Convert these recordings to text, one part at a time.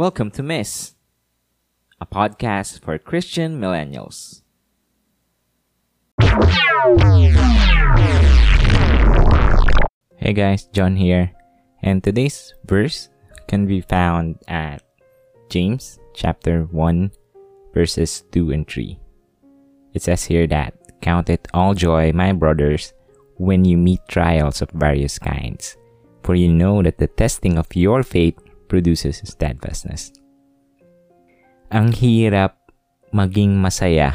Welcome to Miss, a podcast for Christian millennials. Hey guys, John here, and today's verse can be found at James chapter 1, verses 2 and 3. It says here that, Count it all joy, my brothers, when you meet trials of various kinds, for you know that the testing of your faith produces steadfastness. Ang hirap maging masaya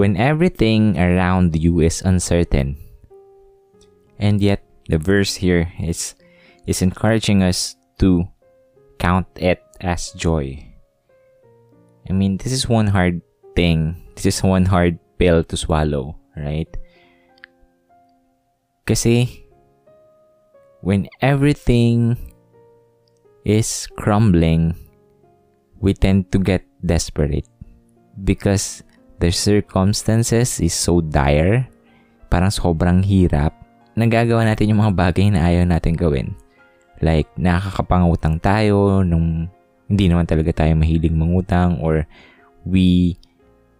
when everything around you is uncertain. And yet, the verse here is, is encouraging us to count it as joy. I mean, this is one hard thing. This is one hard pill to swallow, right? Kasi, when everything is crumbling, we tend to get desperate because the circumstances is so dire, parang sobrang hirap, nagagawa natin yung mga bagay na ayaw natin gawin. Like, nakakapangutang tayo nung hindi naman talaga tayo mahilig mangutang or we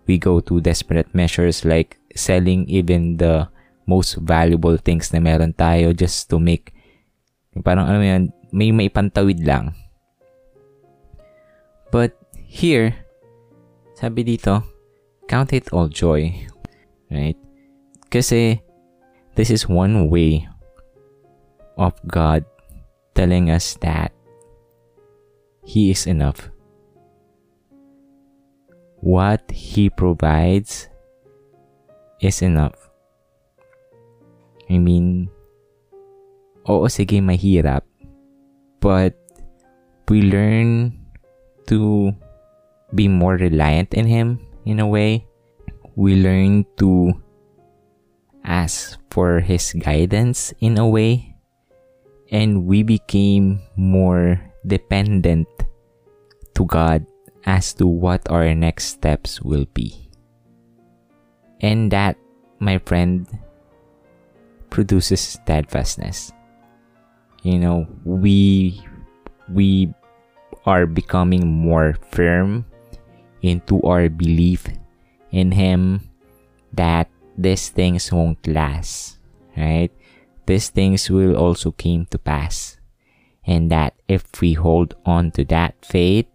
we go to desperate measures like selling even the most valuable things na meron tayo just to make parang ano yan, may maipantawid lang. But here, sabi dito, count it all joy. Right? Kasi this is one way of God telling us that He is enough. What He provides is enough. I mean, oo, sige, mahirap. But we learn to be more reliant in Him in a way. We learn to ask for His guidance in a way. And we became more dependent to God as to what our next steps will be. And that, my friend, produces steadfastness. You know, we we are becoming more firm into our belief in him that these things won't last, right? These things will also came to pass. And that if we hold on to that faith,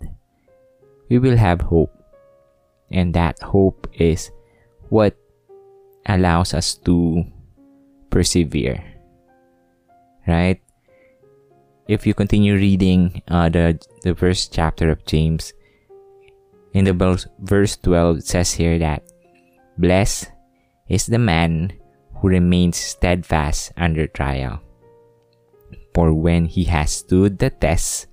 we will have hope. And that hope is what allows us to persevere. Right? If you continue reading uh, the, the first chapter of James, in the verse 12, it says here that, Blessed is the man who remains steadfast under trial. For when he has stood the test,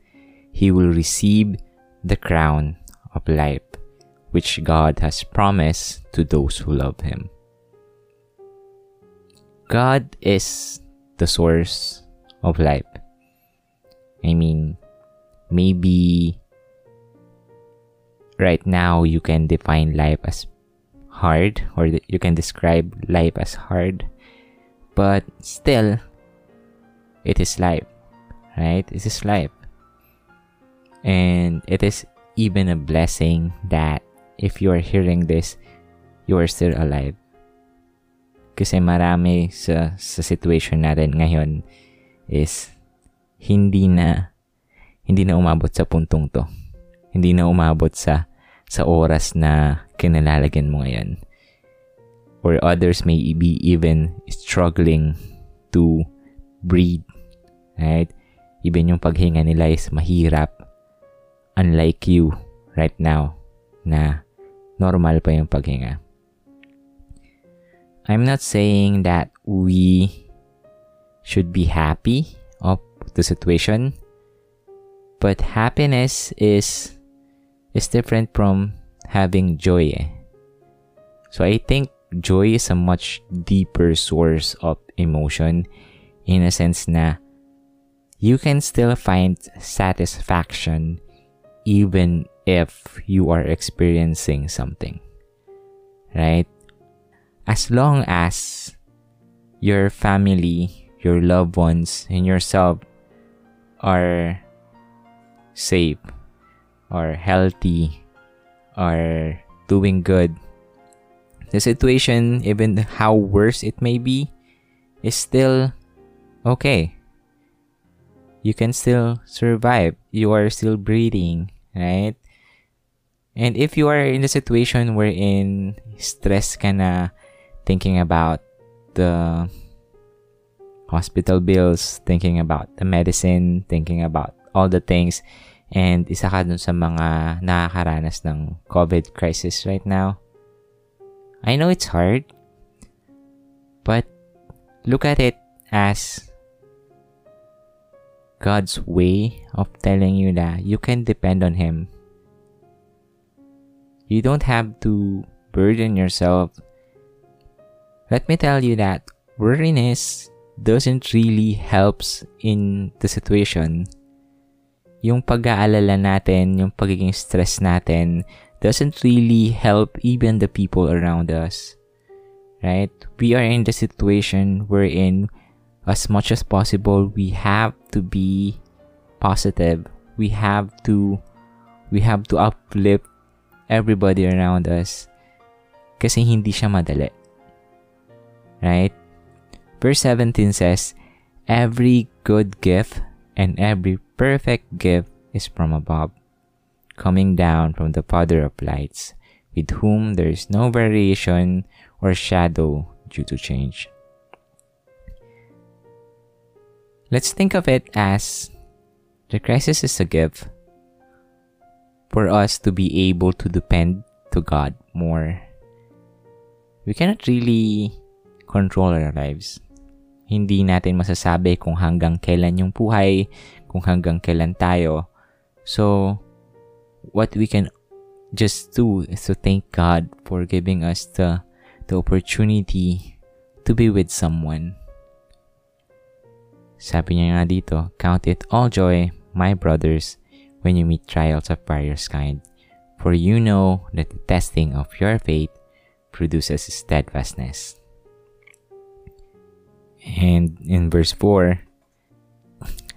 he will receive the crown of life, which God has promised to those who love him. God is the source of life. I mean, maybe right now you can define life as hard or you can describe life as hard, but still, it is life, right? It is life. And it is even a blessing that if you are hearing this, you are still alive. Kasi marami sa, sa situation natin ngayon is hindi na hindi na umabot sa puntong to. Hindi na umabot sa sa oras na kinalalagyan mo ngayon. Or others may be even struggling to breathe. Right? Even yung paghinga nila is mahirap. Unlike you right now na normal pa yung paghinga. I'm not saying that we should be happy the situation, but happiness is is different from having joy. Eh. So I think joy is a much deeper source of emotion in a sense na you can still find satisfaction even if you are experiencing something. Right? as long as your family, your loved ones, and yourself are safe, or healthy or doing good. The situation, even how worse it may be, is still okay. You can still survive. You are still breathing, right? And if you are in the situation wherein stress ka na thinking about the hospital bills, thinking about the medicine, thinking about all the things, and isa ka dun sa mga nakakaranas ng COVID crisis right now, I know it's hard, but look at it as God's way of telling you that you can depend on Him. You don't have to burden yourself. Let me tell you that worriness doesn't really helps in the situation. Yung pag-aalala natin, yung pagiging stress natin, doesn't really help even the people around us. Right? We are in the situation wherein as much as possible we have to be positive. We have to we have to uplift everybody around us kasi hindi siya madali. Right? Verse 17 says, Every good gift and every perfect gift is from above, coming down from the Father of lights, with whom there is no variation or shadow due to change. Let's think of it as the crisis is a gift for us to be able to depend to God more. We cannot really control our lives. Hindi natin masasabi kung hanggang kailan yung buhay, kung hanggang kailan tayo. So, what we can just do is to thank God for giving us the, the opportunity to be with someone. Sabi niya nga dito, Count it all joy, my brothers, when you meet trials of various kind. For you know that the testing of your faith produces steadfastness. And in verse 4,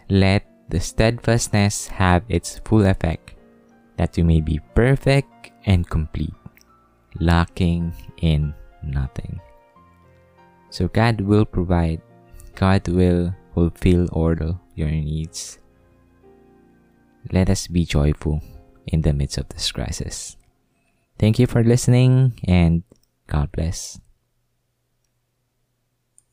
let the steadfastness have its full effect, that you may be perfect and complete, lacking in nothing. So God will provide, God will fulfill all your needs. Let us be joyful in the midst of this crisis. Thank you for listening and God bless.